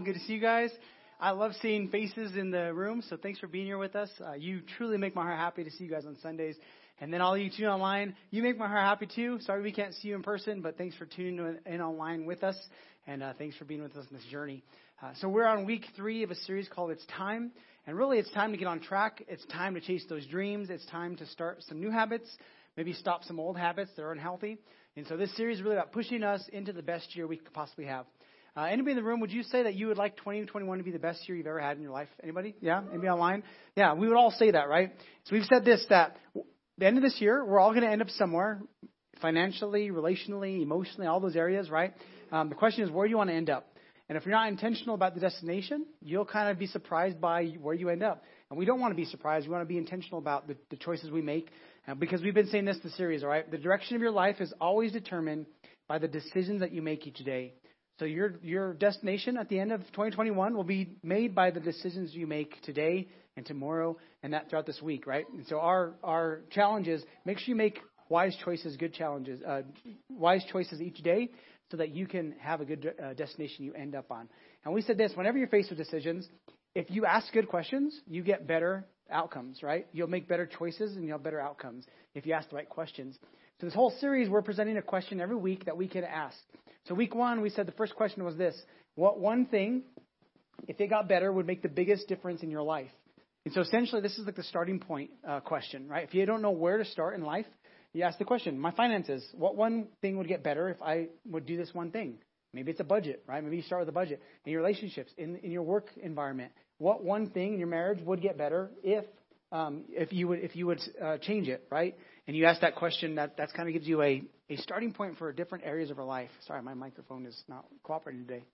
Good to see you guys. I love seeing faces in the room, so thanks for being here with us. Uh, you truly make my heart happy to see you guys on Sundays. And then all of you tune online, you make my heart happy too. Sorry we can't see you in person, but thanks for tuning in online with us, and uh, thanks for being with us in this journey. Uh, so we're on week three of a series called It's Time. And really, it's time to get on track. It's time to chase those dreams. It's time to start some new habits, maybe stop some old habits that are unhealthy. And so this series is really about pushing us into the best year we could possibly have. Uh, anybody in the room, would you say that you would like 2021 to be the best year you've ever had in your life? Anybody? Yeah? Anybody online? Yeah, we would all say that, right? So we've said this, that the end of this year, we're all going to end up somewhere, financially, relationally, emotionally, all those areas, right? Um, the question is, where do you want to end up? And if you're not intentional about the destination, you'll kind of be surprised by where you end up. And we don't want to be surprised. We want to be intentional about the, the choices we make. Uh, because we've been saying this the series, all right? The direction of your life is always determined by the decisions that you make each day. So your your destination at the end of 2021 will be made by the decisions you make today and tomorrow and that throughout this week, right? And so our our challenge is make sure you make wise choices, good challenges, uh, wise choices each day, so that you can have a good uh, destination you end up on. And we said this: whenever you're faced with decisions, if you ask good questions, you get better outcomes, right? You'll make better choices and you'll have better outcomes if you ask the right questions. So this whole series, we're presenting a question every week that we can ask. So week one, we said the first question was this: What one thing, if it got better, would make the biggest difference in your life? And so essentially, this is like the starting point uh, question, right? If you don't know where to start in life, you ask the question: My finances. What one thing would get better if I would do this one thing? Maybe it's a budget, right? Maybe you start with a budget. In your relationships, in, in your work environment, what one thing in your marriage would get better if um, if you would if you would uh, change it, right? And you ask that question, that that kind of gives you a a starting point for different areas of our life. Sorry, my microphone is not cooperating today.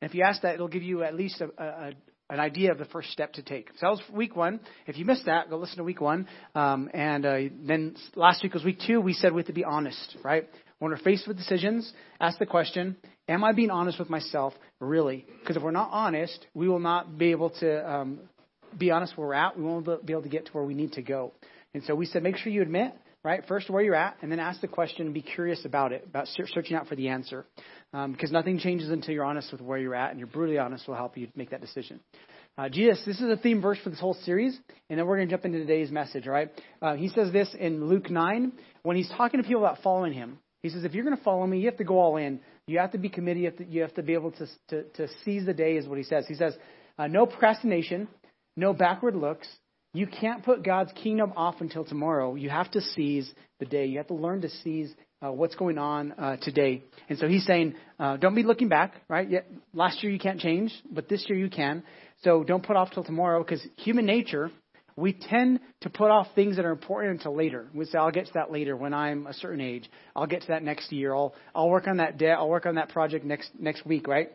And if you ask that, it'll give you at least a, a, an idea of the first step to take. So that was week one. If you missed that, go listen to week one. Um, and uh, then last week was week two. We said we have to be honest, right? When we're faced with decisions, ask the question, am I being honest with myself, really? Because if we're not honest, we will not be able to um, be honest where we're at. We won't be able to get to where we need to go. And so we said, make sure you admit, right, first where you're at, and then ask the question and be curious about it, about searching out for the answer. Um, because nothing changes until you're honest with where you're at, and you're brutally honest will help you make that decision. Uh, Jesus, this is a theme verse for this whole series, and then we're going to jump into today's message, all right? Uh, he says this in Luke 9 when he's talking to people about following him. He says, if you're going to follow me, you have to go all in. You have to be committed. You have to, you have to be able to, to, to seize the day, is what he says. He says, uh, no procrastination, no backward looks. You can't put God's kingdom off until tomorrow. You have to seize the day. You have to learn to seize uh, what's going on uh, today. And so he's saying, uh, don't be looking back, right? Yet, last year you can't change, but this year you can. So don't put off till tomorrow because human nature, we tend to put off things that are important until later. We say, I'll get to that later when I'm a certain age. I'll get to that next year. I'll, I'll work on that debt. I'll work on that project next, next week, right?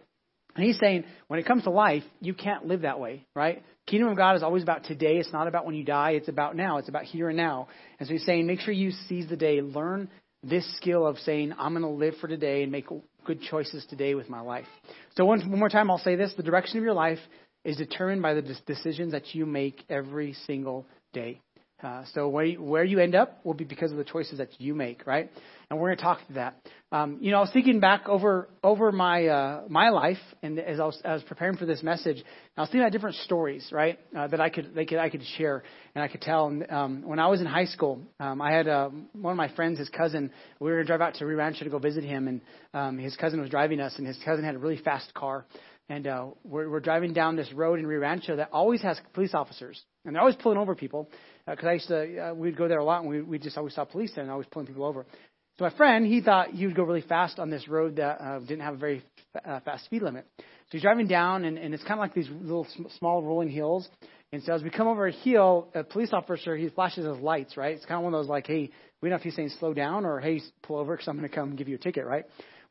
And he's saying, when it comes to life, you can't live that way, right? Kingdom of God is always about today. It's not about when you die. It's about now. It's about here and now. And so he's saying, make sure you seize the day. Learn this skill of saying, I'm going to live for today and make good choices today with my life. So one, one more time, I'll say this. The direction of your life is determined by the decisions that you make every single day. Uh, so where you, where you end up will be because of the choices that you make, right? And we're going to talk to that. Um, you know, I was thinking back over over my uh, my life, and as I was, I was preparing for this message, I was thinking about different stories, right, uh, that I could they could I could share and I could tell. And um, when I was in high school, um, I had uh, one of my friends, his cousin. We were going to drive out to Rio Rancho to go visit him, and um, his cousin was driving us, and his cousin had a really fast car. And uh, we're, we're driving down this road in Rio Rancho that always has police officers, and they're always pulling over people because uh, I used to uh, we'd go there a lot and we we just always saw police there and always pulling people over. So my friend he thought he would go really fast on this road that uh, didn't have a very uh, fast speed limit. So he's driving down and, and it's kind of like these little small rolling hills. And so as we come over a hill, a police officer he flashes his lights. Right, it's kind of one of those like, hey, we don't know if he's saying slow down or hey, pull over because I'm going to come give you a ticket. Right.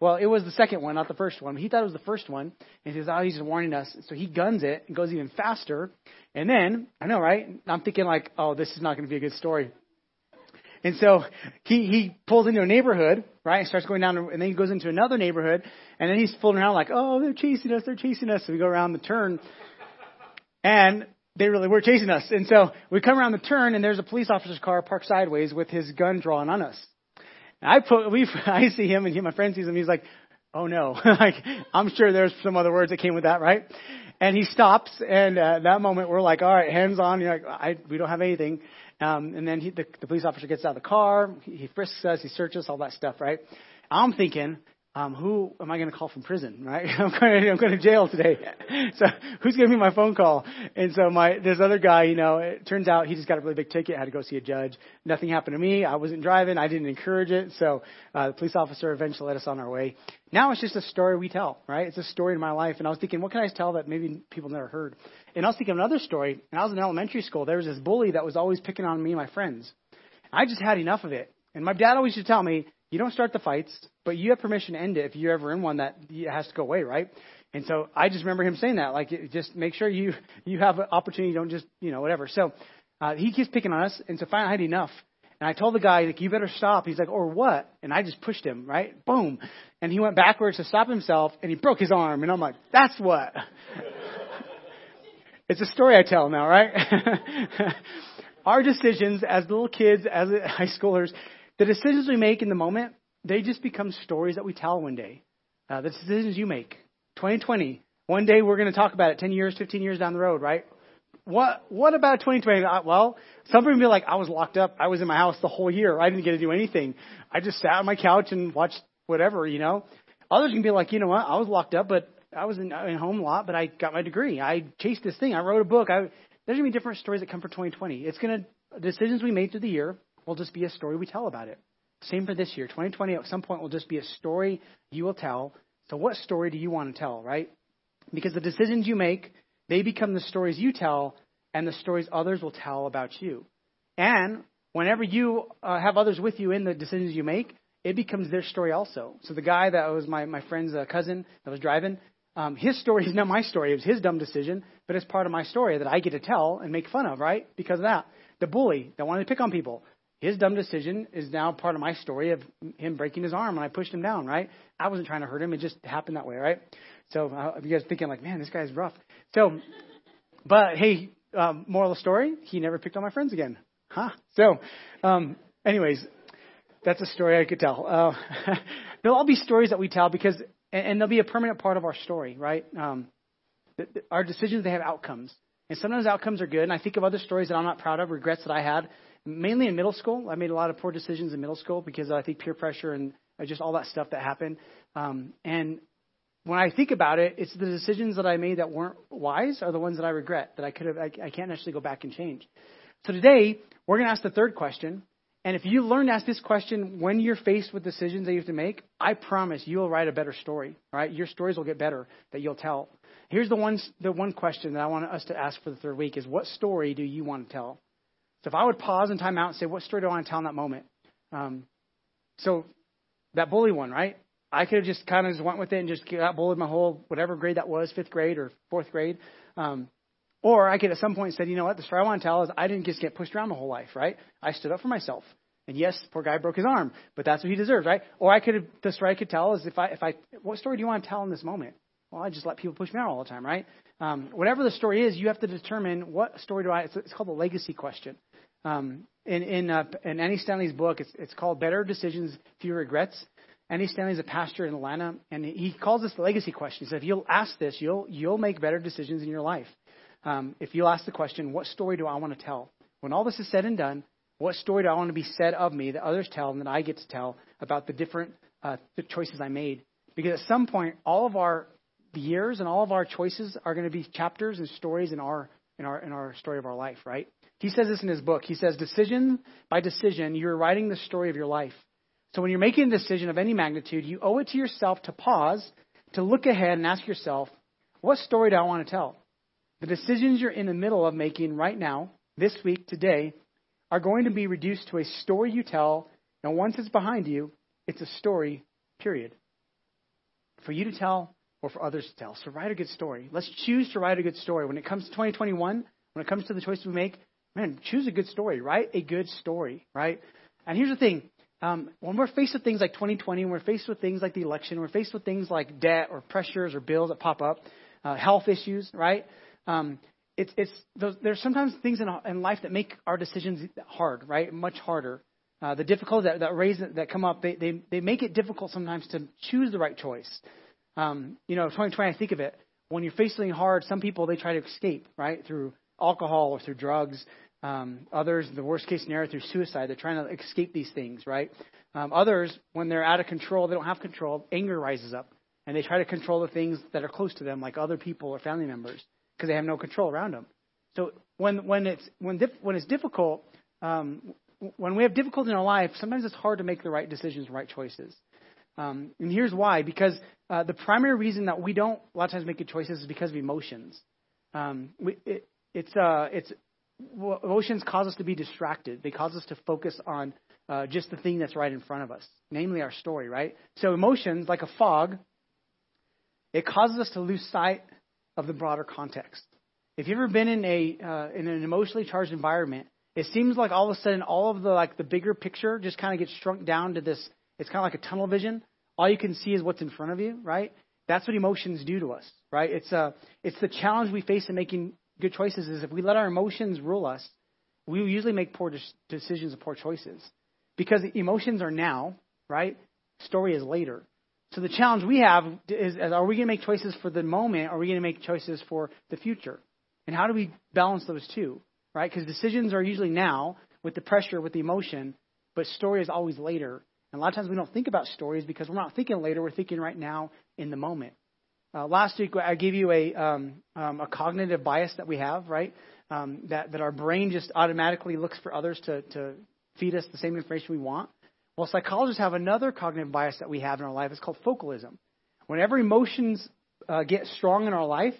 Well, it was the second one, not the first one. He thought it was the first one, and he says, "Oh, he's just warning us." So he guns it and goes even faster. And then I know, right? I'm thinking like, "Oh, this is not going to be a good story." And so he he pulls into a neighborhood, right? And starts going down, and then he goes into another neighborhood, and then he's fooling around like, "Oh, they're chasing us! They're chasing us!" So we go around the turn, and they really were chasing us. And so we come around the turn, and there's a police officer's car parked sideways with his gun drawn on us. I put we I see him and he, my friend sees him. He's like, oh no, like I'm sure there's some other words that came with that, right? And he stops, and uh, that moment we're like, all right, hands on. You're like, I, we don't have anything. Um, and then he, the, the police officer gets out of the car, he, he frisks us, he searches all that stuff, right? I'm thinking, um, who am I going to call from prison, right? I'm going, to, I'm going to jail today. so who's going to be my phone call? And so my, this other guy, you know, it turns out he just got a really big ticket, had to go see a judge. Nothing happened to me. I wasn't driving. I didn't encourage it. So, uh, the police officer eventually let us on our way. Now it's just a story we tell, right? It's a story in my life. And I was thinking, what can I tell that maybe people never heard? And I was thinking of another story. When I was in elementary school, there was this bully that was always picking on me and my friends. I just had enough of it. And my dad always used to tell me, you don't start the fights, but you have permission to end it if you're ever in one that has to go away, right? And so I just remember him saying that, like, just make sure you you have an opportunity, don't just you know whatever. So uh, he keeps picking on us, and so finally I had enough. And I told the guy, like, you better stop. He's like, or what? And I just pushed him, right? Boom. And he went backwards to stop himself, and he broke his arm. And I'm like, that's what. it's a story I tell now, right? Our decisions as little kids, as high schoolers, the decisions we make in the moment, they just become stories that we tell one day. Uh, the decisions you make. 2020. One day we're going to talk about it 10 years, 15 years down the road, right? What What about 2020? Uh, well, some people be like, I was locked up. I was in my house the whole year. I didn't get to do anything. I just sat on my couch and watched whatever, you know. Others can be like, you know what? I was locked up, but I was in, in home a lot, but I got my degree. I chased this thing. I wrote a book. I, there's going to be different stories that come for 2020. It's going to, decisions we made through the year will just be a story we tell about it. Same for this year. 2020 at some point will just be a story you will tell. So what story do you want to tell, right? Because the decisions you make, they become the stories you tell and the stories others will tell about you. And whenever you uh, have others with you in the decisions you make, it becomes their story also. So the guy that was my, my friend's uh, cousin that was driving, um, his story is not my story. It was his dumb decision, but it's part of my story that I get to tell and make fun of, right? Because of that. The bully that wanted to pick on people his dumb decision is now part of my story of him breaking his arm when I pushed him down, right? I wasn't trying to hurt him. It just happened that way, right? So uh, you guys thinking like, man, this guy's rough. So, but hey, um, moral of the story, he never picked on my friends again. Huh? So, um, anyways, that's a story I could tell. Uh, there'll all be stories that we tell because, and, and they'll be a permanent part of our story, right? Um, the, our decisions, they have outcomes. And sometimes outcomes are good. And I think of other stories that I'm not proud of, regrets that I had mainly in middle school. I made a lot of poor decisions in middle school because I think peer pressure and just all that stuff that happened. Um, and when I think about it, it's the decisions that I made that weren't wise are the ones that I regret that I could have. I, I can't actually go back and change. So today we're going to ask the third question. And if you learn to ask this question when you're faced with decisions that you have to make, I promise you will write a better story. Right? Your stories will get better that you'll tell. Here's the one the one question that I want us to ask for the third week is what story do you want to tell? So if I would pause and time out and say, what story do I want to tell in that moment? Um, so that bully one, right? I could have just kind of just went with it and just got bullied my whole whatever grade that was, fifth grade or fourth grade. Um, or I could at some point said, you know what, the story I want to tell is I didn't just get pushed around my whole life, right? I stood up for myself. And yes, poor guy broke his arm, but that's what he deserves, right? Or I could the story I could tell is if I, if I, what story do you want to tell in this moment? Well, I just let people push me out all the time, right? Um, whatever the story is, you have to determine what story do I, it's, it's called the legacy question. Um, in in, uh, in Andy Stanley's book, it's, it's called Better Decisions, Fewer Regrets. Andy Stanley's a pastor in Atlanta, and he calls this the legacy question. He said, if you'll ask this, you'll you'll make better decisions in your life. Um, if you'll ask the question, what story do I want to tell? When all this is said and done, what story do I want to be said of me that others tell and that I get to tell about the different uh, the choices I made? Because at some point, all of our years and all of our choices are going to be chapters and stories in our in our in our story of our life, right? He says this in his book. He says, decision by decision, you're writing the story of your life. So when you're making a decision of any magnitude, you owe it to yourself to pause, to look ahead and ask yourself, what story do I want to tell? The decisions you're in the middle of making right now, this week, today, are going to be reduced to a story you tell, and once it's behind you, it's a story, period. For you to tell or for others to tell. So write a good story. Let's choose to write a good story. When it comes to 2021, when it comes to the choices we make, man, choose a good story. Write a good story, right? And here's the thing. Um, when we're faced with things like 2020, when we're faced with things like the election, we're faced with things like debt or pressures or bills that pop up, uh, health issues, right? Um, it's, it's those, there's sometimes things in, in life that make our decisions hard, right? Much harder. uh, the difficulties that, that raise that come up, they, they they make it difficult sometimes to choose the right choice. Um, you know, 2020, I think of it when you're facing hard. Some people they try to escape right through alcohol or through drugs. Um, others, the worst case scenario, through suicide. They're trying to escape these things, right? Um, others, when they're out of control, they don't have control. Anger rises up, and they try to control the things that are close to them, like other people or family members, because they have no control around them. So when when it's when dif- when it's difficult, um, when we have difficulty in our life, sometimes it's hard to make the right decisions, right choices. Um, and here's why: because uh, the primary reason that we don't a lot of times make good choices is because of emotions. Um, we, it's uh, it's emotions cause us to be distracted. They cause us to focus on uh, just the thing that's right in front of us, namely our story, right? So emotions, like a fog, it causes us to lose sight of the broader context. If you've ever been in a uh, in an emotionally charged environment, it seems like all of a sudden all of the like the bigger picture just kind of gets shrunk down to this. It's kind of like a tunnel vision. All you can see is what's in front of you, right? That's what emotions do to us, right? It's uh, it's the challenge we face in making good choices. Is if we let our emotions rule us, we usually make poor decisions and poor choices because the emotions are now, right? Story is later. So the challenge we have is, are we going to make choices for the moment, or are we going to make choices for the future? And how do we balance those two, right? Because decisions are usually now with the pressure, with the emotion, but story is always later. And a lot of times we don't think about stories because we're not thinking later, we're thinking right now in the moment. Uh, last week I gave you a, um, um, a cognitive bias that we have, right? Um, that, that our brain just automatically looks for others to, to feed us the same information we want. Well, psychologists have another cognitive bias that we have in our life. It's called focalism. Whenever emotions uh, get strong in our life,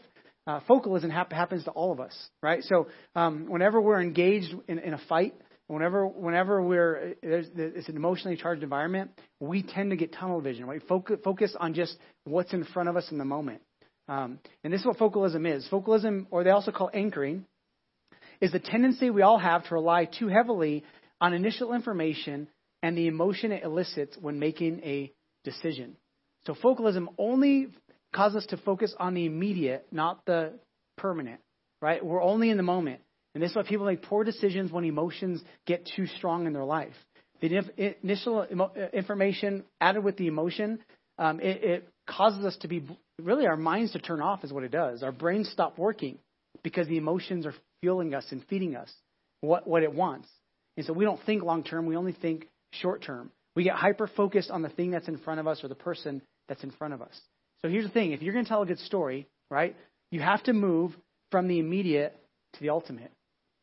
uh, focalism hap- happens to all of us, right? So um, whenever we're engaged in, in a fight, whenever whenever we're it's an emotionally charged environment, we tend to get tunnel vision. Right? Focus, focus on just what's in front of us in the moment. Um, and this is what focalism is. Focalism, or they also call anchoring, is the tendency we all have to rely too heavily on initial information and the emotion it elicits when making a decision. So focalism only causes us to focus on the immediate, not the permanent, right? We're only in the moment. And this is why people make poor decisions when emotions get too strong in their life. The initial uh, information added with the emotion, um, it, it causes us to be really our minds to turn off, is what it does. Our brains stop working because the emotions are fueling us and feeding us what, what it wants. And so we don't think long term, we only think short term. We get hyper focused on the thing that's in front of us or the person that's in front of us. So here's the thing if you're going to tell a good story, right, you have to move from the immediate to the ultimate.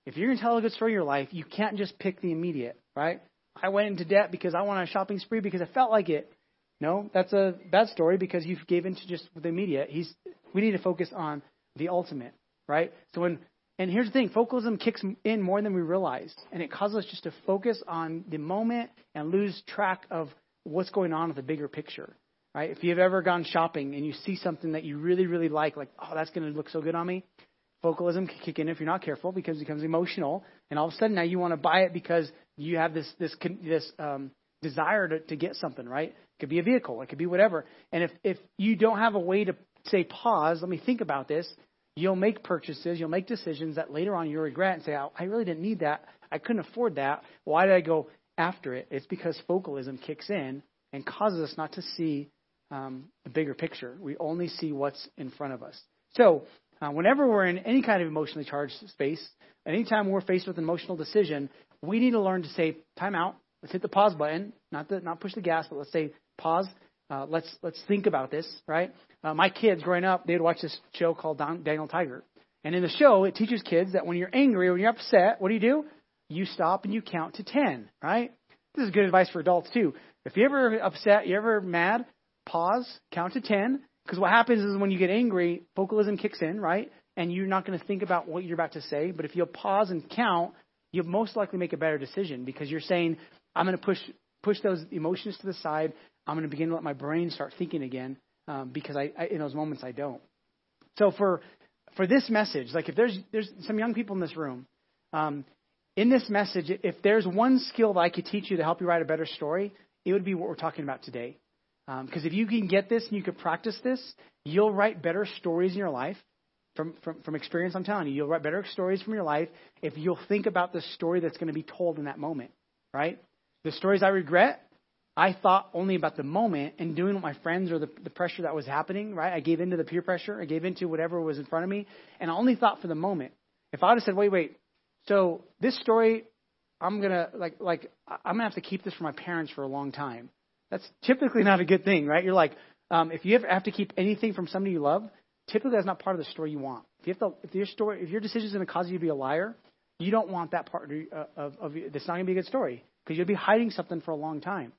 If you're going to tell a good story in your life, you can't just pick the immediate, right? I went into debt because I went on a shopping spree because I felt like it. No, that's a bad story because you gave into just the immediate. He's, we need to focus on the ultimate, right? So when, and here's the thing, focalism kicks in more than we realize, and it causes us just to focus on the moment and lose track of what's going on with the bigger picture. Right? If you've ever gone shopping and you see something that you really, really like, like, oh, that's going to look so good on me, focalism can kick in if you're not careful because it becomes emotional, and all of a sudden now you want to buy it because you have this this this um, desire to, to get something. Right? It could be a vehicle, it could be whatever. And if if you don't have a way to say pause, let me think about this, you'll make purchases, you'll make decisions that later on you'll regret and say, oh, I really didn't need that, I couldn't afford that. Why did I go after it? It's because focalism kicks in and causes us not to see um, the bigger picture. We only see what's in front of us. So, uh, whenever we're in any kind of emotionally charged space, anytime we're faced with an emotional decision, we need to learn to say, time out. Let's hit the pause button, not the, not push the gas, but let's say pause. Uh, let's let's think about this, right? Uh, my kids growing up, they'd watch this show called Daniel Tiger, and in the show, it teaches kids that when you're angry when you're upset, what do you do? You stop and you count to ten, right? This is good advice for adults too. If you're ever upset, you're ever mad, pause, count to 10, because what happens is when you get angry, focalism kicks in, right? And you're not going to think about what you're about to say. But if you'll pause and count, you'll most likely make a better decision because you're saying, I'm going to push push those emotions to the side. I'm going to begin to let my brain start thinking again um, because I, I, in those moments I don't. So for for this message, like if there's there's some young people in this room, um, in this message, if there's one skill that I could teach you to help you write a better story, it would be what we're talking about today. Because um, if you can get this and you can practice this, you'll write better stories in your life. From, from, from experience, I'm telling you, you'll write better stories from your life if you'll think about the story that's going to be told in that moment, right? the stories I regret, I thought only about the moment and doing what my friends or the, the pressure that was happening, right? I gave into the peer pressure. I gave into whatever was in front of me. And I only thought for the moment. If I would have said, wait, wait, so this story, I'm going to, like, like, I'm going to have to keep this from my parents for a long time. That's typically not a good thing, right? You're like, um, if you ever have to keep anything from somebody you love, typically that's not part of the story you want. If you have to, if your story, if your decision is going to cause you to be a liar, you don't want that part of, of, of that's not going to be a good story because you'll be hiding something for a long time.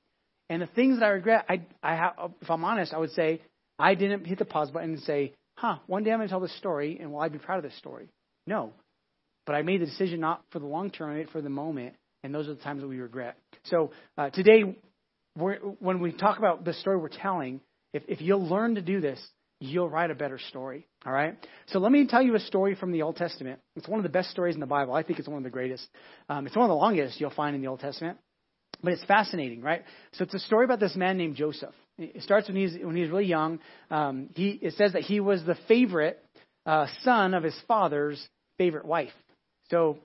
And the things that I regret, I, I have, if I'm honest, I would say I didn't hit the pause button and say, huh, one day I'm going to tell this story, and will I be proud of this story? No. But I made the decision not for the long term, I made it for the moment, and those are the times that we regret. So uh, today, when we talk about the story we're telling, if, if you'll learn to do this, you'll write a better story. All right? So let me tell you a story from the Old Testament. It's one of the best stories in the Bible. I think it's one of the greatest. Um, it's one of the longest you'll find in the Old Testament. But it's fascinating, right? So it's a story about this man named Joseph. It starts when he's when he's really young. Um, he it says that he was the favorite uh, son of his father's favorite wife. So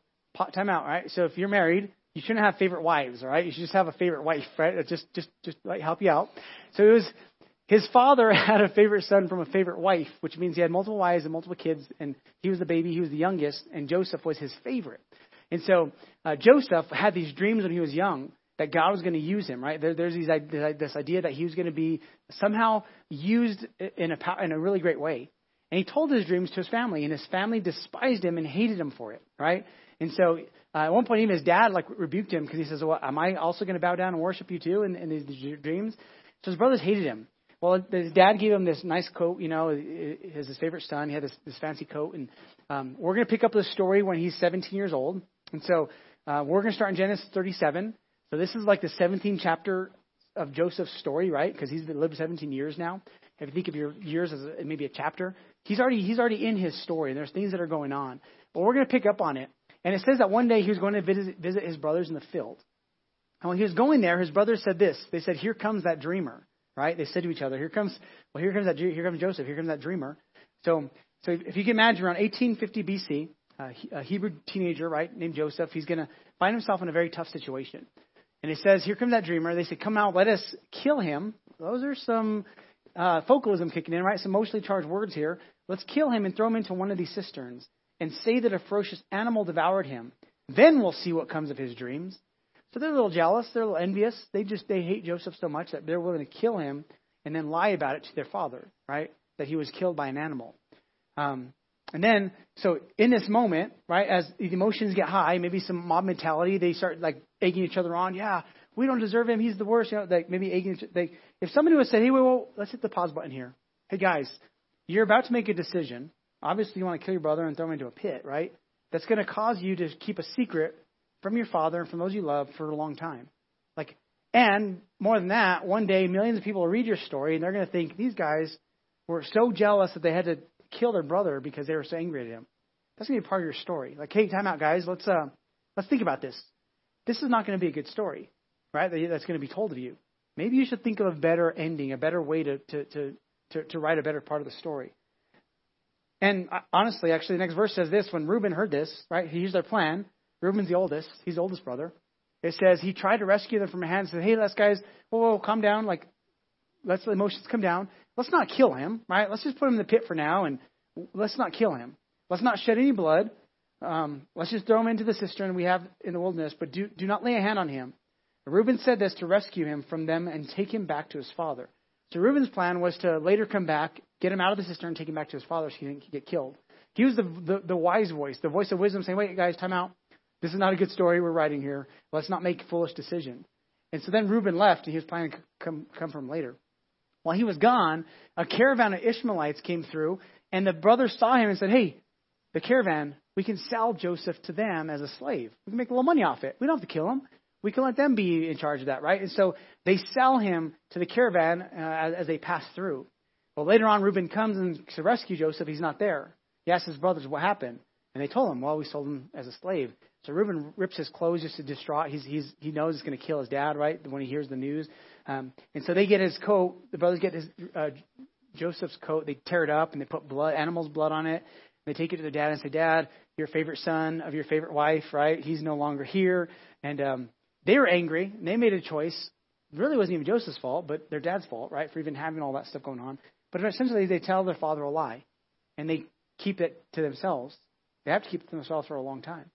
time out, right? So if you're married, you shouldn't have favorite wives, all right? You should just have a favorite wife, right? Just just just like help you out. So it was his father had a favorite son from a favorite wife, which means he had multiple wives and multiple kids, and he was the baby, he was the youngest, and Joseph was his favorite. And so uh, Joseph had these dreams when he was young that God was going to use him, right? There, there's these, this idea that he was going to be somehow used in a, in a really great way. And he told his dreams to his family, and his family despised him and hated him for it, right? And so uh, at one point, even his dad like rebuked him because he says, "Well, am I also going to bow down and worship you too in, in these, dreams?" So his brothers hated him. Well, his dad gave him this nice coat, you know, his, his favorite son. He had this, this fancy coat, and um, we're going to pick up the story when he's 17 years old. And so uh, we're going to start in Genesis 37. So this is like the 17th chapter of Joseph's story, right? Because he's been lived 17 years now. If you think of your years as a, maybe a chapter, he's already he's already in his story. And there's things that are going on, but we're going to pick up on it. And it says that one day he was going to visit, visit his brothers in the field. And when he was going there, his brothers said this. They said, "Here comes that dreamer." Right? They said to each other, "Here comes well, here comes that here comes Joseph. Here comes that dreamer." So, so if you can imagine, around 1850 BC, uh, a Hebrew teenager, right, named Joseph, he's going to find himself in a very tough situation. And it says, Here comes that dreamer. They say, Come out, let us kill him. Those are some uh, focalism kicking in, right? Some emotionally charged words here. Let's kill him and throw him into one of these cisterns and say that a ferocious animal devoured him. Then we'll see what comes of his dreams. So they're a little jealous. They're a little envious. They just they hate Joseph so much that they're willing to kill him and then lie about it to their father, right? That he was killed by an animal. Um, and then, so in this moment, right, as the emotions get high, maybe some mob mentality, they start like egging each other on. Yeah, we don't deserve him. He's the worst. You know, like maybe egging. Like if somebody would say, hey, wait, wait, let's hit the pause button here. Hey guys, you're about to make a decision. Obviously, you want to kill your brother and throw him into a pit, right? That's going to cause you to keep a secret from your father and from those you love for a long time. Like, and more than that, one day millions of people will read your story and they're going to think these guys were so jealous that they had to kill their brother because they were so angry at him. That's gonna be part of your story. Like, hey, time out, guys. Let's uh, let's think about this. This is not going to be a good story, right? That's going to be told of you. Maybe you should think of a better ending, a better way to to to to, to write a better part of the story. And uh, honestly, actually, the next verse says this: When Reuben heard this, right? Here's their plan. Reuben's the oldest. He's the oldest brother. It says he tried to rescue them from a hand. And said, "Hey, let's guys, whoa, whoa, calm down. Like, let's the emotions come down let's not kill him, right? Let's just put him in the pit for now and let's not kill him. Let's not shed any blood. Um, let's just throw him into the cistern we have in the wilderness, but do, do not lay a hand on him. Reuben said this to rescue him from them and take him back to his father. So Reuben's plan was to later come back, get him out of the cistern, and take him back to his father so he didn't get killed. He was the, the, the wise voice, the voice of wisdom saying, wait, guys, time out. This is not a good story we're writing here. Let's not make a foolish decision. And so then Reuben left, and he was planning to come, come from later. While he was gone, a caravan of Ishmaelites came through, and the brothers saw him and said, Hey, the caravan, we can sell Joseph to them as a slave. We can make a little money off it. We don't have to kill him. We can let them be in charge of that, right? And so they sell him to the caravan uh, as, as they pass through. Well, later on, Reuben comes and to rescue Joseph. He's not there. He asks his brothers what happened, and they told him, "Well, we sold him as a slave." So Reuben rips his clothes just to distraught. He's, he's, he knows he's going to kill his dad, right? When he hears the news. Um, and so they get his coat. The brothers get his uh, Joseph's coat. They tear it up and they put blood, animal's blood on it. They take it to their dad and say, "Dad, your favorite son of your favorite wife, right? He's no longer here, and um, they were angry. And they made a choice. It really wasn't even Joseph's fault, but their dad's fault, right, for even having all that stuff going on. But essentially, they tell their father a lie, and they keep it to themselves. They have to keep it to themselves for a long time.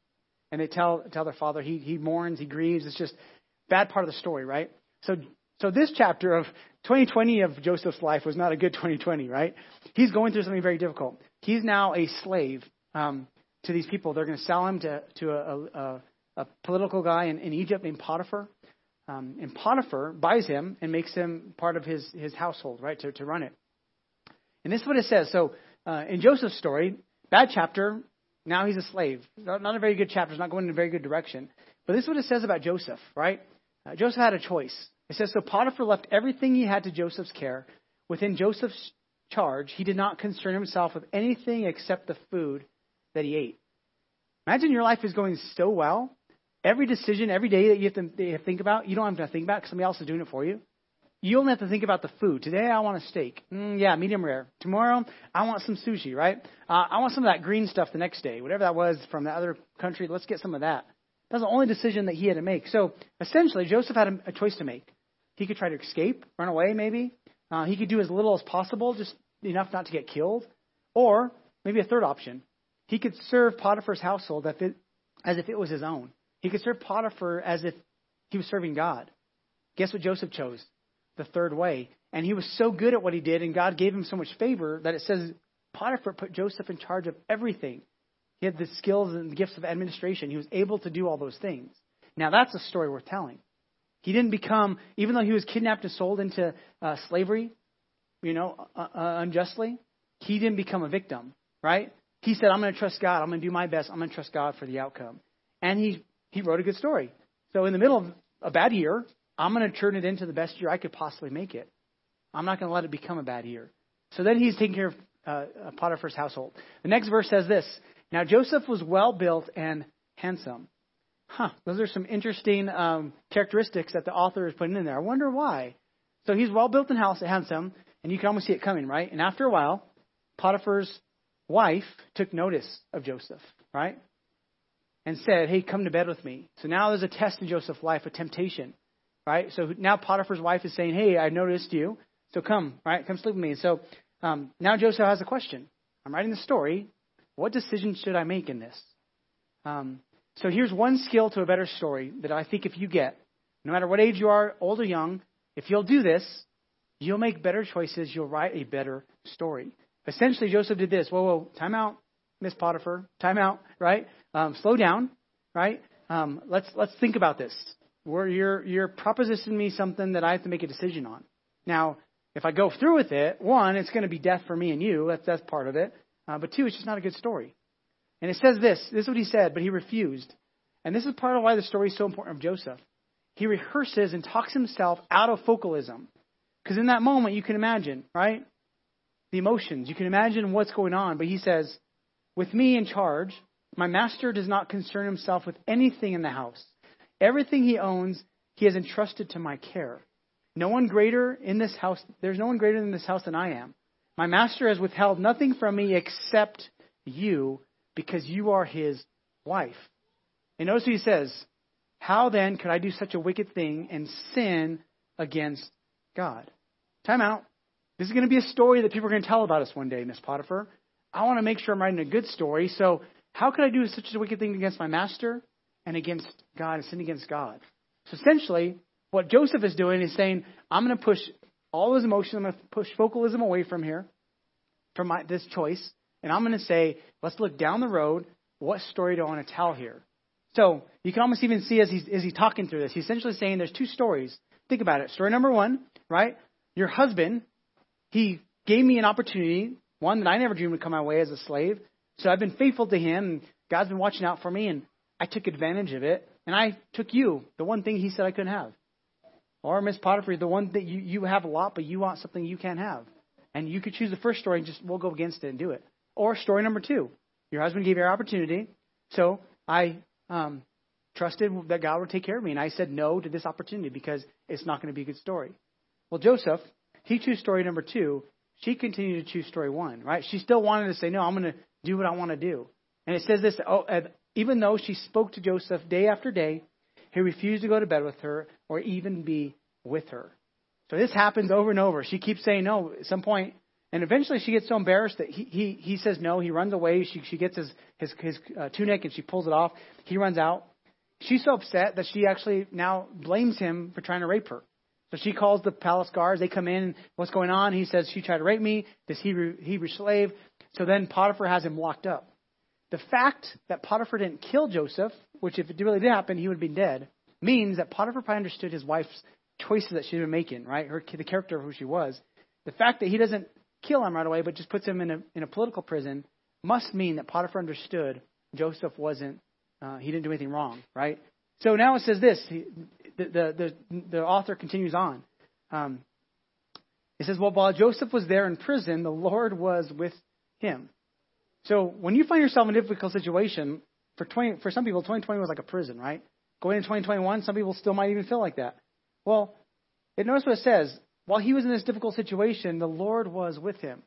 And they tell tell their father he he mourns, he grieves. It's just bad part of the story, right? So so this chapter of 2020 of Joseph's life was not a good 2020, right? He's going through something very difficult. He's now a slave um, to these people. They're going to sell him to to a, a, a political guy in, in Egypt named Potiphar. Um, and Potiphar buys him and makes him part of his his household, right, to to run it. And this is what it says. So uh, in Joseph's story, bad chapter. Now he's a slave. Not, a very good chapter. It's not going in a very good direction. But this is what it says about Joseph, right? Uh, Joseph had a choice. It says, So Potiphar left everything he had to Joseph's care. Within Joseph's charge, he did not concern himself with anything except the food that he ate. Imagine your life is going so well. Every decision, every day that you have to, you have to think about, you don't have to think about because somebody else is doing it for you. You only have to think about the food. Today, I want a steak. Mm, yeah, medium rare. Tomorrow, I want some sushi, right? Uh, I want some of that green stuff the next day. Whatever that was from the other country, let's get some of that. That's the only decision that he had to make. So essentially, Joseph had a, a choice to make. He could try to escape, run away, maybe. Uh, he could do as little as possible, just enough not to get killed. Or maybe a third option. He could serve Potiphar's household if, as if it was his own. He could serve Potiphar as if he was serving God. Guess what Joseph chose? The third way. And he was so good at what he did, and God gave him so much favor that it says Potiphar put Joseph in charge of everything. He had the skills and the gifts of administration. He was able to do all those things. Now, that's a story worth telling. He didn't become, even though he was kidnapped and sold into uh, slavery, you know, uh, uh, unjustly, he didn't become a victim, right? He said, I'm going to trust God. I'm going to do my best. I'm going to trust God for the outcome. And he, he wrote a good story. So, in the middle of a bad year, I'm going to turn it into the best year I could possibly make it. I'm not going to let it become a bad year. So then he's taking care of uh, Potiphar's household. The next verse says this now Joseph was well built and handsome. Huh, those are some interesting um, characteristics that the author is putting in there. I wonder why. So he's well built and handsome, and you can almost see it coming, right? And after a while, Potiphar's wife took notice of Joseph, right? And said, Hey, come to bed with me. So now there's a test in Joseph's life, a temptation, right? So now Potiphar's wife is saying, Hey, I noticed you, so come, right? Come sleep with me. So um, now Joseph has a question. I'm writing the story. What decision should I make in this? Um, so here's one skill to a better story that I think if you get, no matter what age you are, old or young, if you'll do this, you'll make better choices. You'll write a better story. Essentially, Joseph did this. Whoa, whoa, time out, Miss Potiphar. Time out, right? Um, slow down, right? Um, let's let's think about this. Where you're you're propositioning me something that I have to make a decision on. Now, if I go through with it, one, it's going to be death for me and you. That's that's part of it. Uh, but two, it's just not a good story. And it says this this is what he said, but he refused. And this is part of why the story is so important of Joseph. He rehearses and talks himself out of focalism. Because in that moment, you can imagine, right? The emotions. You can imagine what's going on. But he says, With me in charge, my master does not concern himself with anything in the house. Everything he owns, he has entrusted to my care. No one greater in this house, there's no one greater in this house than I am. My master has withheld nothing from me except you, because you are his wife. And notice what he says How then could I do such a wicked thing and sin against God? Time out. This is going to be a story that people are going to tell about us one day, Miss Potiphar. I want to make sure I'm writing a good story. So, how could I do such a wicked thing against my master and against God and sin against God? So, essentially, what Joseph is doing is saying, I'm going to push all his emotions, I'm going to push focalism away from here, from my, this choice, and I'm going to say, let's look down the road. What story do I want to tell here? So you can almost even see as he's, as he's talking through this, he's essentially saying there's two stories. Think about it. Story number one, right? Your husband, he gave me an opportunity, one that I never dreamed would come my way as a slave. So I've been faithful to him, and God's been watching out for me, and I took advantage of it. And I took you, the one thing he said I couldn't have. Or Miss Potiphar, the one that you, you have a lot, but you want something you can't have. And you could choose the first story and just we'll go against it and do it. Or story number two, your husband gave you an opportunity, so I um, trusted that God would take care of me, and I said no to this opportunity because it's not going to be a good story. Well, Joseph, he chose story number two. She continued to choose story one, right? She still wanted to say, no, I'm going to do what I want to do. And it says this, oh, even though she spoke to Joseph day after day he refused to go to bed with her or even be with her. So this happens over and over. She keeps saying no at some point, and eventually she gets so embarrassed that he he, he says no. He runs away. She she gets his his his uh, tunic and she pulls it off. He runs out. She's so upset that she actually now blames him for trying to rape her. So she calls the palace guards. They come in. What's going on? He says she tried to rape me. This Hebrew Hebrew slave. So then Potiphar has him locked up. The fact that Potiphar didn't kill Joseph, which if it really did happen, he would have been dead, means that Potiphar probably understood his wife's choices that she'd been making, right? Her the character of who she was. The fact that he doesn't kill him right away, but just puts him in a in a political prison, must mean that Potiphar understood Joseph wasn't uh, he didn't do anything wrong, right? So now it says this. He, the, the the the author continues on. Um, it says, "Well, while Joseph was there in prison, the Lord was with him." So when you find yourself in a difficult situation, for 20, for some people, 2020 was like a prison, right? Going into 2021, some people still might even feel like that. Well, it notice what it says. While he was in this difficult situation, the Lord was with him.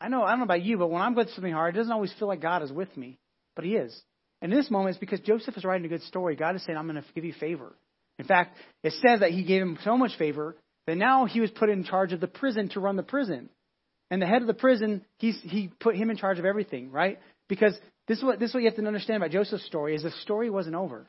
I know, I don't know about you, but when I'm going through something hard, it doesn't always feel like God is with me, but He is. And in this moment, it's because Joseph is writing a good story. God is saying, I'm going to give you favor. In fact, it says that He gave him so much favor that now he was put in charge of the prison to run the prison. And the head of the prison, he's, he put him in charge of everything, right? Because this is, what, this is what you have to understand about Joseph's story is the story wasn't over.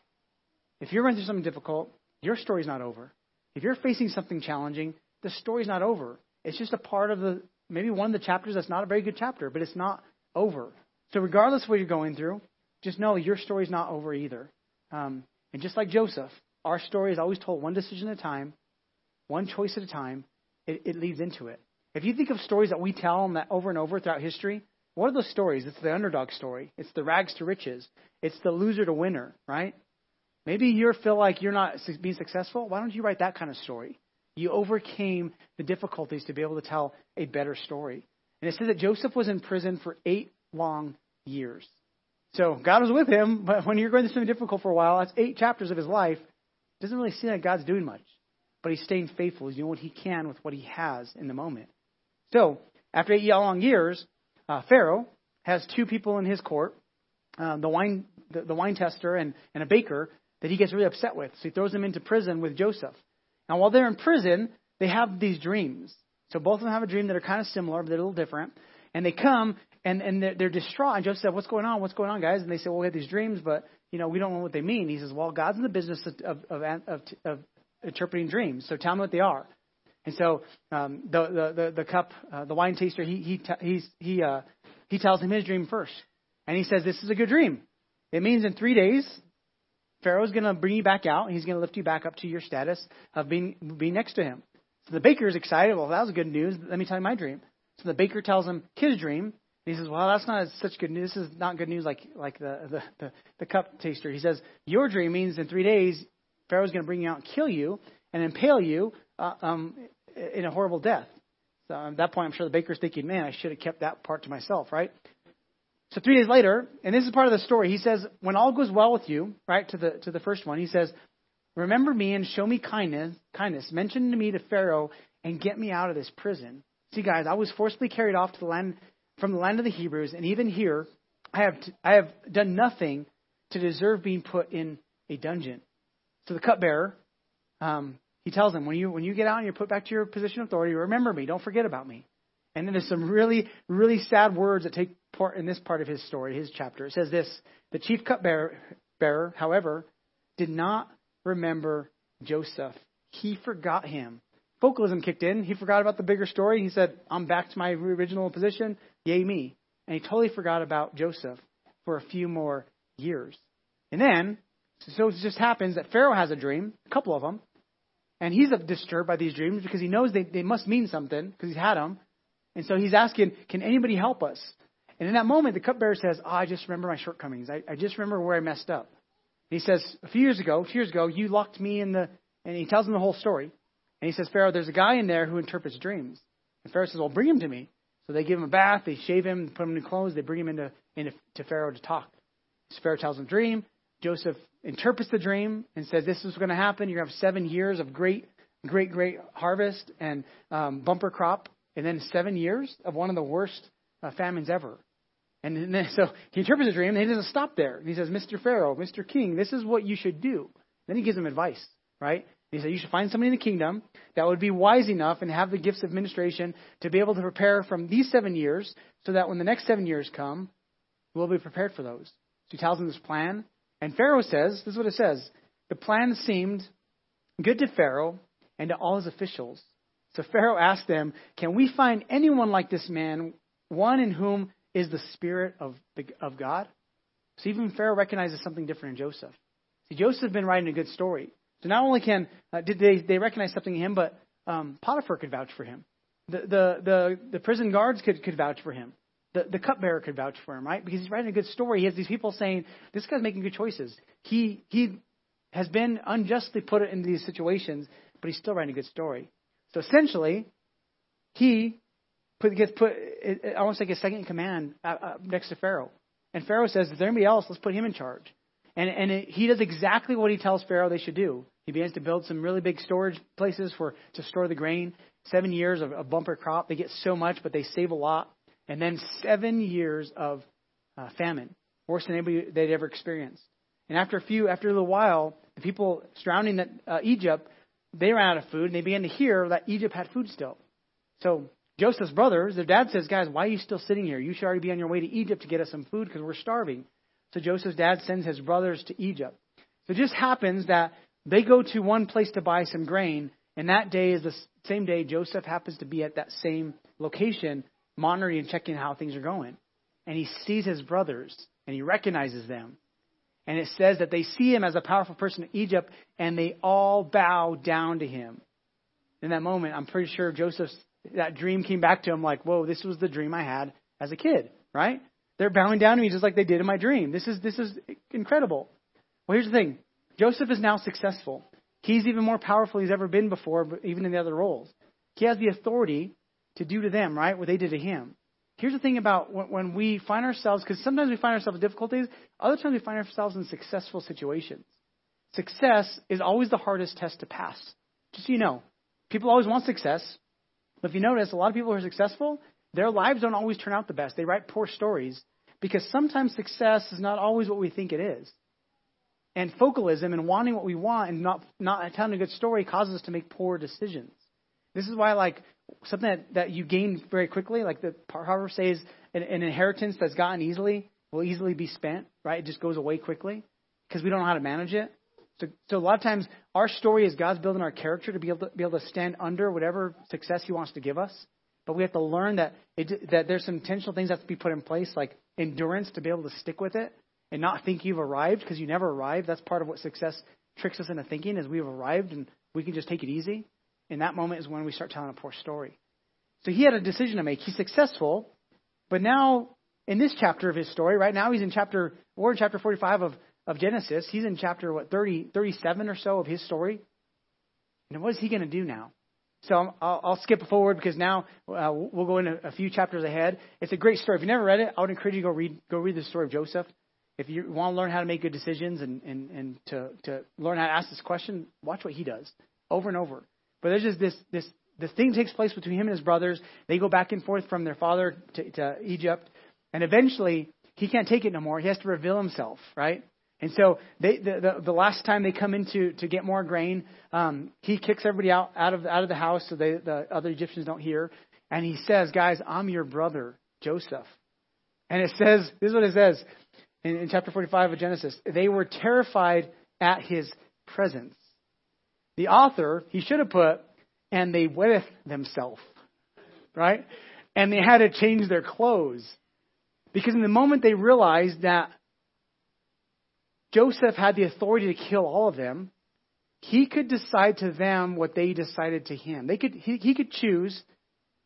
If you're going through something difficult, your story's not over. If you're facing something challenging, the story's not over. It's just a part of the, maybe one of the chapters that's not a very good chapter, but it's not over. So regardless of what you're going through, just know your story's not over either. Um, and just like Joseph, our story is always told one decision at a time, one choice at a time. It, it leads into it. If you think of stories that we tell that over and over throughout history, what are those stories? It's the underdog story. It's the rags to riches. It's the loser to winner, right? Maybe you feel like you're not being successful. Why don't you write that kind of story? You overcame the difficulties to be able to tell a better story. And it says that Joseph was in prison for eight long years. So God was with him, but when you're going through something difficult for a while, that's eight chapters of his life. It doesn't really seem like God's doing much. But he's staying faithful. He's doing what he can with what he has in the moment. So, after eight long years, uh, Pharaoh has two people in his court, um, the wine the, the wine tester and, and a baker, that he gets really upset with. So he throws them into prison with Joseph. Now, while they're in prison, they have these dreams. So both of them have a dream that are kind of similar, but they're a little different. And they come and, and they're, they're distraught. And Joseph said, What's going on? What's going on, guys? And they say, Well, we have these dreams, but you know, we don't know what they mean. He says, Well, God's in the business of, of, of, of interpreting dreams, so tell me what they are. And so um, the, the the the cup, uh, the wine taster, he he he's, he uh, he tells him his dream first, and he says, "This is a good dream. It means in three days, Pharaoh's going to bring you back out, and he's going to lift you back up to your status of being being next to him." So the baker is excited. Well, that was good news. Let me tell you my dream. So the baker tells him his dream. And he says, "Well, that's not such good news. This is not good news like like the the the, the cup taster." He says, "Your dream means in three days, Pharaoh's going to bring you out and kill you and impale you uh, um, in a horrible death. So at that point, I'm sure the baker's thinking, man, I should have kept that part to myself, right? So three days later, and this is part of the story, he says, when all goes well with you, right, to the to the first one, he says, remember me and show me kindness, kindness, mention to me to Pharaoh and get me out of this prison. See, guys, I was forcibly carried off to the land from the land of the Hebrews, and even here, I have t- I have done nothing to deserve being put in a dungeon. So the cupbearer, um, he tells them, when you when you get out and you're put back to your position of authority, remember me, don't forget about me. And then there's some really, really sad words that take part in this part of his story, his chapter. It says this the chief cupbearer, bearer, however, did not remember Joseph. He forgot him. Focalism kicked in. He forgot about the bigger story. He said, I'm back to my original position. Yay me. And he totally forgot about Joseph for a few more years. And then, so it just happens that Pharaoh has a dream, a couple of them, and he's disturbed by these dreams because he knows they, they must mean something because he's had them. And so he's asking, Can anybody help us? And in that moment, the cupbearer says, oh, I just remember my shortcomings. I, I just remember where I messed up. And he says, A few years ago, two years ago, you locked me in the. And he tells him the whole story. And he says, Pharaoh, there's a guy in there who interprets dreams. And Pharaoh says, Well, bring him to me. So they give him a bath, they shave him, put him in clothes, they bring him into, into to Pharaoh to talk. So Pharaoh tells him a dream. Joseph interprets the dream and says, This is going to happen. You're going to have seven years of great great, great harvest and um, bumper crop, and then seven years of one of the worst uh, famines ever. And then, so he interprets the dream, and he doesn't stop there. He says, Mr. Pharaoh, Mr. King, this is what you should do. Then he gives them advice, right? He said, You should find somebody in the kingdom that would be wise enough and have the gifts of administration to be able to prepare from these seven years so that when the next seven years come, we'll be prepared for those. So he tells them this plan. And Pharaoh says, This is what it says the plan seemed good to Pharaoh and to all his officials. So Pharaoh asked them, Can we find anyone like this man, one in whom is the Spirit of, the, of God? So even Pharaoh recognizes something different in Joseph. See, Joseph had been writing a good story. So not only can uh, did they they recognize something in him, but um, Potiphar could vouch for him. The the the, the prison guards could could vouch for him. The the cupbearer could vouch for him, right? Because he's writing a good story. He has these people saying, "This guy's making good choices." He he has been unjustly put in these situations, but he's still writing a good story. So essentially, he put, gets put almost like a second in command uh, uh, next to Pharaoh. And Pharaoh says, "Is there anybody else? Let's put him in charge." And and it, he does exactly what he tells Pharaoh they should do. He begins to build some really big storage places for to store the grain. Seven years of a bumper crop. They get so much, but they save a lot. And then seven years of uh, famine, worse than anybody they'd ever experienced. And after a few, after a little while, the people surrounding that, uh, Egypt, they ran out of food, and they began to hear that Egypt had food still. So Joseph's brothers, their dad says, "Guys, why are you still sitting here? You should already be on your way to Egypt to get us some food because we're starving." So Joseph's dad sends his brothers to Egypt. So it just happens that they go to one place to buy some grain, and that day is the same day Joseph happens to be at that same location, monitoring and checking how things are going. And he sees his brothers, and he recognizes them. And it says that they see him as a powerful person in Egypt, and they all bow down to him. In that moment, I'm pretty sure Joseph's that dream came back to him like, whoa, this was the dream I had as a kid, right? They're bowing down to me just like they did in my dream. This is this is incredible. Well, here's the thing. Joseph is now successful. He's even more powerful he's ever been before, even in the other roles. He has the authority to do to them, right, what they did to him. Here's the thing about when we find ourselves, because sometimes we find ourselves in difficulties, other times we find ourselves in successful situations. Success is always the hardest test to pass. Just so you know, people always want success. But if you notice, a lot of people who are successful, their lives don't always turn out the best. They write poor stories because sometimes success is not always what we think it is. And focalism and wanting what we want and not not telling a good story causes us to make poor decisions. This is why, like, something that, that you gain very quickly, like the Proverbs says, an, an inheritance that's gotten easily will easily be spent, right? It just goes away quickly because we don't know how to manage it. So, so a lot of times, our story is God's building our character to be able to be able to stand under whatever success He wants to give us. But we have to learn that it, that there's some intentional things that have to be put in place, like endurance to be able to stick with it and not think you've arrived because you never arrived. That's part of what success tricks us into thinking is we've arrived and we can just take it easy. And that moment is when we start telling a poor story. So he had a decision to make. He's successful, but now in this chapter of his story, right now he's in chapter in chapter 45 of of Genesis. He's in chapter what 30 37 or so of his story. And what is he going to do now? So I'll, I'll skip forward because now uh, we'll go in a, few chapters ahead. It's a great story. If you never read it, I would encourage you to go read go read the story of Joseph. If you want to learn how to make good decisions and, and, and to, to learn how to ask this question, watch what he does over and over. But there's just this, this, this thing takes place between him and his brothers. They go back and forth from their father to, to Egypt. And eventually, he can't take it no more. He has to reveal himself, right? And so they, the, the, the last time they come in to, to get more grain, um, he kicks everybody out, out, of, out of the house so they, the other Egyptians don't hear. And he says, Guys, I'm your brother, Joseph. And it says, this is what it says in, in chapter 45 of Genesis. They were terrified at his presence. The author, he should have put, and they wetteth themselves, right? And they had to change their clothes. Because in the moment they realized that Joseph had the authority to kill all of them, he could decide to them what they decided to him. They could, he, he could choose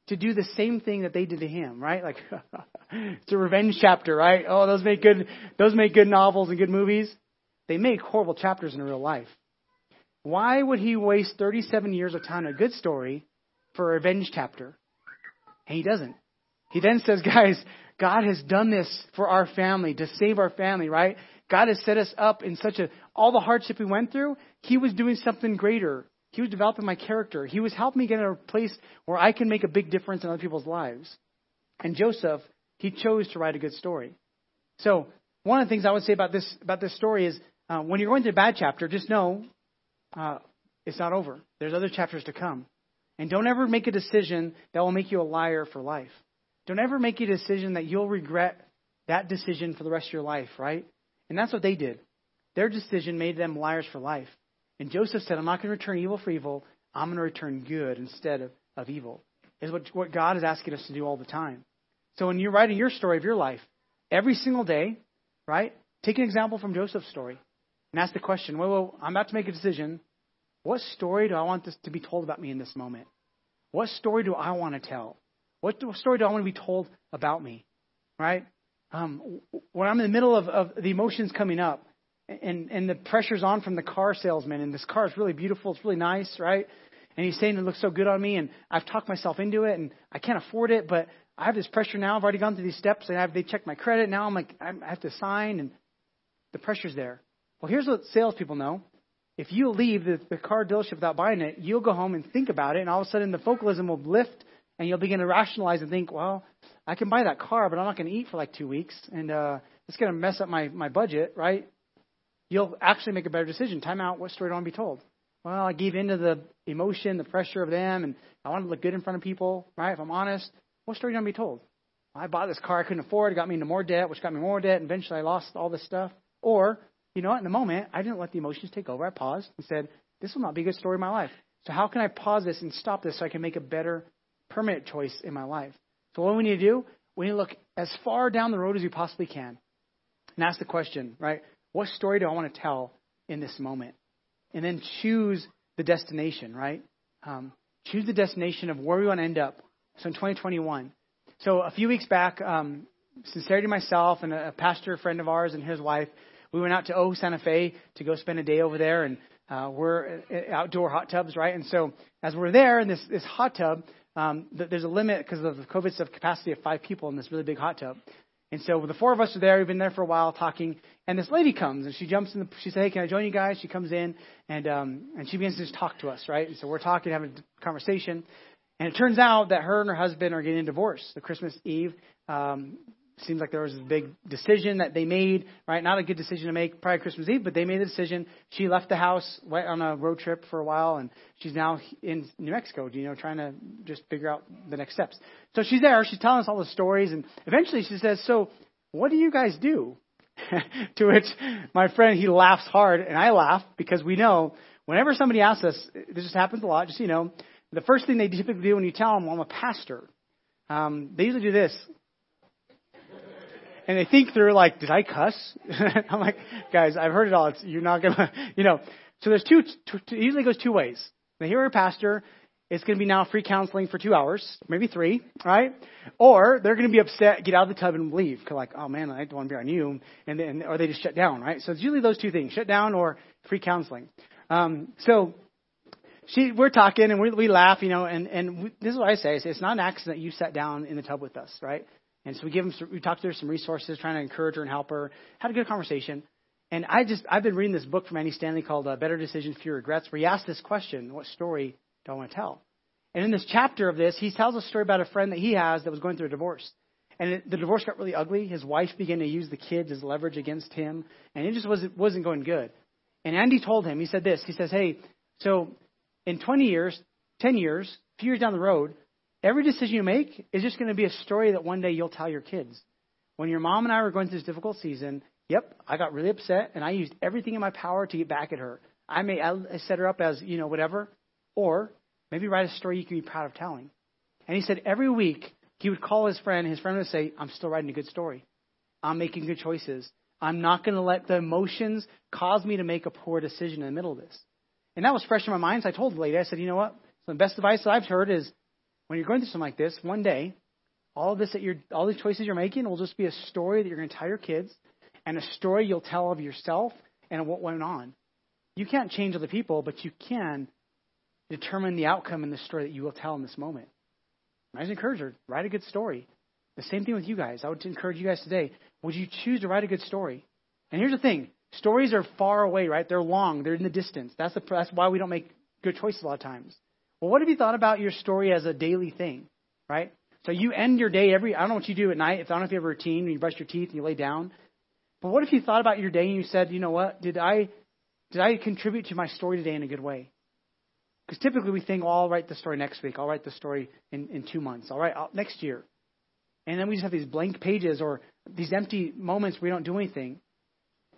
to do the same thing that they did to him, right? Like it's a revenge chapter, right? Oh, those make good those make good novels and good movies. They make horrible chapters in real life. Why would he waste 37 years of time a good story for a revenge chapter? And he doesn't. He then says, guys, God has done this for our family, to save our family, right? God has set us up in such a, all the hardship we went through, He was doing something greater. He was developing my character. He was helping me get in a place where I can make a big difference in other people's lives. And Joseph, he chose to write a good story. So one of the things I would say about this about this story is uh, when you're going through a bad chapter, just know uh, it's not over. There's other chapters to come. And don't ever make a decision that will make you a liar for life. Don't ever make a decision that you'll regret that decision for the rest of your life, right? And that's what they did. Their decision made them liars for life. And Joseph said, I'm not going to return evil for evil. I'm going to return good instead of, of evil. Is what, what God is asking us to do all the time. So when you're writing your story of your life, every single day, right? Take an example from Joseph's story and ask the question, well, I'm about to make a decision. What story do I want this to be told about me in this moment? What story do I want to tell? What story do I want to be told about me? Right? Um, when I'm in the middle of, of the emotions coming up and, and the pressure's on from the car salesman, and this car is really beautiful, it's really nice, right? And he's saying it looks so good on me, and I've talked myself into it, and I can't afford it, but I have this pressure now. I've already gone through these steps, and I have, they checked my credit. Now I'm like, I have to sign, and the pressure's there. Well, here's what salespeople know. If you leave the, the car dealership without buying it, you'll go home and think about it, and all of a sudden the focalism will lift, and you'll begin to rationalize and think, well, I can buy that car, but I'm not going to eat for like two weeks, and uh, it's going to mess up my, my budget, right? You'll actually make a better decision. Time out. What story do I want to be told? Well, I gave into the emotion, the pressure of them, and I want to look good in front of people, right? If I'm honest, what story do you want to be told? I bought this car I couldn't afford. It got me into more debt, which got me more debt. And eventually, I lost all this stuff. Or, you know what? In the moment, I didn't let the emotions take over. I paused and said, "This will not be a good story in my life. So how can I pause this and stop this so I can make a better, permanent choice in my life?" So what we need to do? We need to look as far down the road as we possibly can, and ask the question, right? What story do I want to tell in this moment? And then choose the destination, right? Um, choose the destination of where we want to end up. So in 2021. So a few weeks back, um, Sincerity myself and a pastor friend of ours and his wife, we went out to Ojo Santa Fe to go spend a day over there, and uh, we're uh, outdoor hot tubs, right? And so as we're there in this this hot tub, um, there's a limit because of the COVID stuff capacity of five people in this really big hot tub. And so the four of us are there. We've been there for a while talking, and this lady comes and she jumps in. The, she says, "Hey, can I join you guys?" She comes in and um, and she begins to just talk to us, right? And so we're talking, having a conversation. And it turns out that her and her husband are getting divorced. The Christmas Eve, um, seems like there was a big decision that they made, right? Not a good decision to make prior to Christmas Eve, but they made the decision. She left the house, went on a road trip for a while, and she's now in New Mexico, you know, trying to just figure out the next steps. So she's there, she's telling us all the stories, and eventually she says, So, what do you guys do? to which my friend, he laughs hard, and I laugh because we know whenever somebody asks us, this just happens a lot, just, you know, the first thing they typically do when you tell them, well, I'm a pastor, um, they usually do this and they think through like, did I cuss? I'm like, guys, I've heard it all. It's, you're not gonna, you know. So there's two. two it usually goes two ways. They hear a pastor. It's going to be now free counseling for two hours, maybe three, right? Or they're going to be upset, get out of the tub, and leave. Cause like, oh man, I don't want to be on you, and then or they just shut down, right? So it's usually those two things: shut down or free counseling. Um, so she, we're talking and we, we laugh, you know, and and we, this is what I say: it's not an accident you sat down in the tub with us, right? And so we give them, some, we talked to her some resources, trying to encourage her and help her. Had a good conversation. And I just, I've been reading this book from Andy Stanley called uh, Better Decisions, Fewer Regrets, where he asks this question: What story do I want to tell? And in this chapter of this, he tells a story about a friend that he has that was going through a divorce. And it, the divorce got really ugly. His wife began to use the kids as leverage against him, and it just wasn't wasn't going good. And Andy told him, he said this. He says, "Hey, so in 20 years, 10 years, a few years down the road, Every decision you make is just going to be a story that one day you'll tell your kids. When your mom and I were going through this difficult season, yep, I got really upset and I used everything in my power to get back at her. I may I set her up as, you know, whatever, or maybe write a story you can be proud of telling. And he said every week he would call his friend, his friend would say, I'm still writing a good story. I'm making good choices. I'm not going to let the emotions cause me to make a poor decision in the middle of this. And that was fresh in my mind. So I told the lady, I said, you know what? So the best advice that I've heard is when you're going through something like this, one day, all of this that you're, all these choices you're making will just be a story that you're going to tell your kids, and a story you'll tell of yourself and what went on. You can't change other people, but you can determine the outcome in the story that you will tell in this moment. I just encourage her, write a good story. The same thing with you guys. I would encourage you guys today. Would you choose to write a good story? And here's the thing: stories are far away, right? They're long. They're in the distance. That's the, that's why we don't make good choices a lot of times. Well, what have you thought about your story as a daily thing, right? So you end your day every, I don't know what you do at night. If I don't know if you have a routine, you brush your teeth and you lay down. But what if you thought about your day and you said, you know what? Did I did I contribute to my story today in a good way? Because typically we think, well, I'll write the story next week. I'll write the story in, in two months. I'll, write uh, next year. And then we just have these blank pages or these empty moments where we don't do anything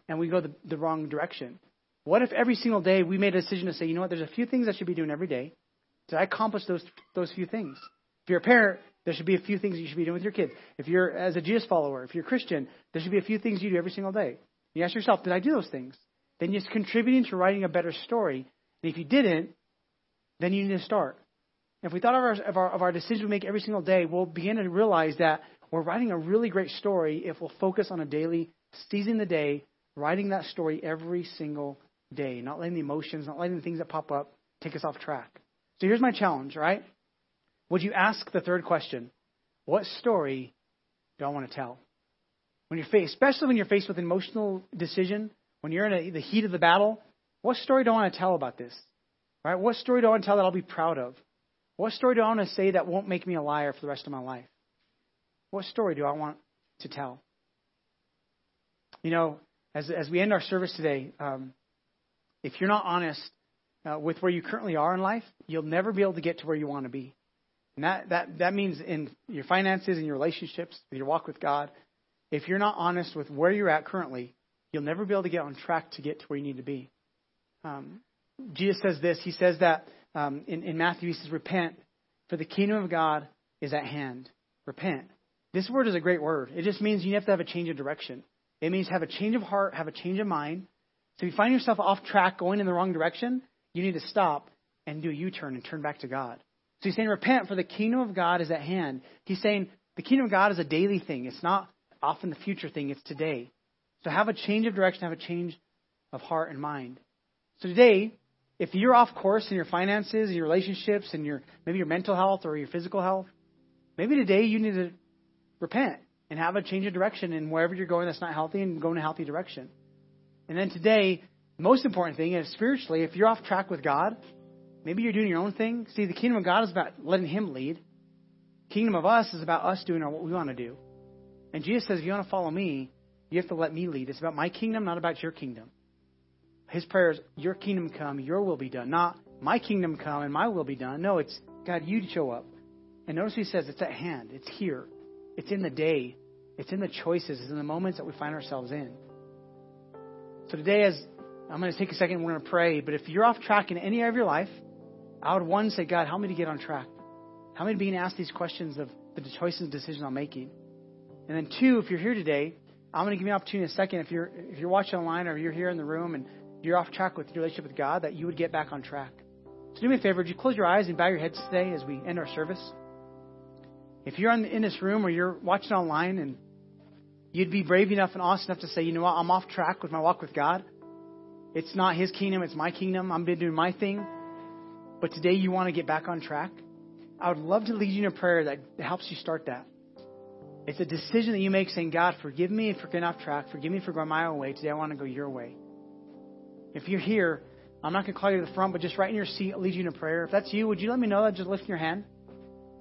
and we go the, the wrong direction. What if every single day we made a decision to say, you know what, there's a few things I should be doing every day. Did I accomplish those those few things? If you're a parent, there should be a few things you should be doing with your kids. If you're as a Jesus follower, if you're a Christian, there should be a few things you do every single day. You ask yourself, did I do those things? Then you're contributing to writing a better story. And if you didn't, then you need to start. If we thought of our, of our, of our decisions we make every single day, we'll begin to realize that we're writing a really great story if we'll focus on a daily, seizing the day, writing that story every single day, not letting the emotions, not letting the things that pop up take us off track. So here's my challenge, right? Would you ask the third question? What story do I want to tell? When you're faced, especially when you're faced with an emotional decision, when you're in a, the heat of the battle, what story do I want to tell about this? Right? What story do I want to tell that I'll be proud of? What story do I want to say that won't make me a liar for the rest of my life? What story do I want to tell? You know, as, as we end our service today, um, if you're not honest uh, with where you currently are in life, you'll never be able to get to where you want to be. And that, that, that means in your finances and your relationships, in your walk with God. If you're not honest with where you're at currently, you'll never be able to get on track to get to where you need to be. Um, Jesus says this. He says that um, in, in Matthew, he says, Repent, for the kingdom of God is at hand. Repent. This word is a great word. It just means you have to have a change of direction. It means have a change of heart, have a change of mind. So if you find yourself off track going in the wrong direction, you need to stop and do a U turn and turn back to God. So he's saying, Repent, for the kingdom of God is at hand. He's saying the kingdom of God is a daily thing. It's not off in the future thing, it's today. So have a change of direction, have a change of heart and mind. So today, if you're off course in your finances your relationships and your maybe your mental health or your physical health, maybe today you need to repent and have a change of direction in wherever you're going that's not healthy and go in a healthy direction. And then today, most important thing is spiritually, if you're off track with God, maybe you're doing your own thing. See, the kingdom of God is about letting Him lead. Kingdom of us is about us doing our what we want to do. And Jesus says, if you want to follow me, you have to let me lead. It's about my kingdom, not about your kingdom. His prayer is, Your kingdom come, your will be done. Not my kingdom come and my will be done. No, it's God, you show up. And notice he says it's at hand, it's here, it's in the day, it's in the choices, it's in the moments that we find ourselves in. So today, as I'm going to take a second, we're going to pray. But if you're off track in any area of your life, I would one say, God, help me to get on track. Help me to to ask these questions of the choices and decisions I'm making. And then two, if you're here today, I'm going to give you an opportunity in a second. If you're if you're watching online or you're here in the room and you're off track with your relationship with God, that you would get back on track. So do me a favor, would you close your eyes and bow your heads today as we end our service? If you're in this room or you're watching online and you'd be brave enough and honest enough to say, you know what, I'm off track with my walk with God. It's not His kingdom, it's my kingdom. I'm been doing my thing. But today you want to get back on track. I would love to lead you in a prayer that helps you start that. It's a decision that you make saying, God, forgive me for getting off track. Forgive me for going my own way. Today I want to go your way. If you're here, I'm not going to call you to the front, but just right in your seat, I'll lead you in a prayer. If that's you, would you let me know that? Just lift your hand.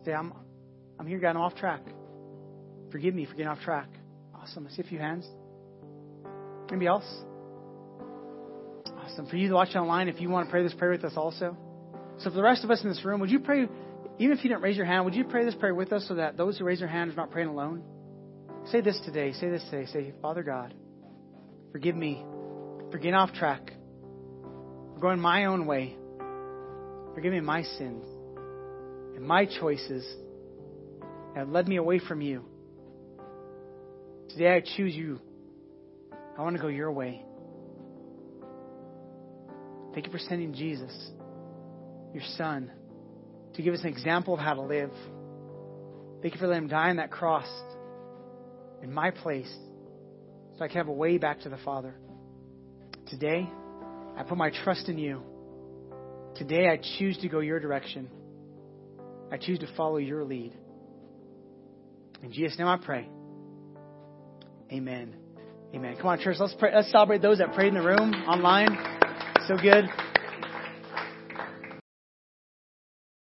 Say, I'm, I'm here, God. I'm off track. Forgive me for getting off track. Awesome. I see a few hands. Anybody else? Awesome. For you to watch online, if you want to pray this prayer with us also. So for the rest of us in this room, would you pray, even if you didn't raise your hand, would you pray this prayer with us so that those who raise their hand are not praying alone? Say this today. Say this today. Say, Father God, forgive me for getting off track, for going my own way. Forgive me my sins and my choices that led me away from you. Today I choose you. I want to go your way. Thank you for sending Jesus, your son, to give us an example of how to live. Thank you for letting him die on that cross in my place so I can have a way back to the Father. Today, I put my trust in you. Today, I choose to go your direction. I choose to follow your lead. In Jesus' name I pray. Amen. Amen. Come on, church. Let's pray. Let's celebrate those that prayed in the room, online. So good.